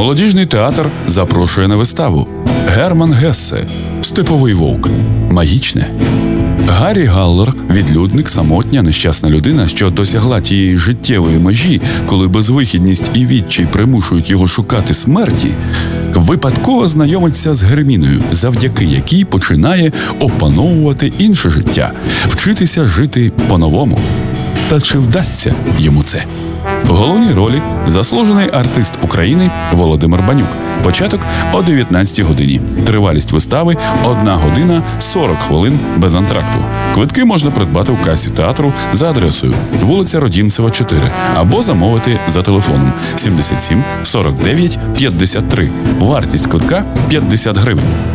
Молодіжний театр запрошує на виставу Герман Гессе Степовий вовк. Магічне. Гаррі Галлер, відлюдник, самотня, нещасна людина, що досягла тієї життєвої межі, коли безвихідність і відчай примушують його шукати смерті, випадково знайомиться з Герміною, завдяки якій починає опановувати інше життя, вчитися жити по-новому. Та чи вдасться йому це? В головній ролі заслужений артист України Володимир Банюк. Початок о 19 годині. Тривалість вистави 1 година 40 хвилин без антракту. Квитки можна придбати у касі театру за адресою вулиця Родімцева, 4 або замовити за телефоном 77 49 53. Вартість квитка 50 гривень.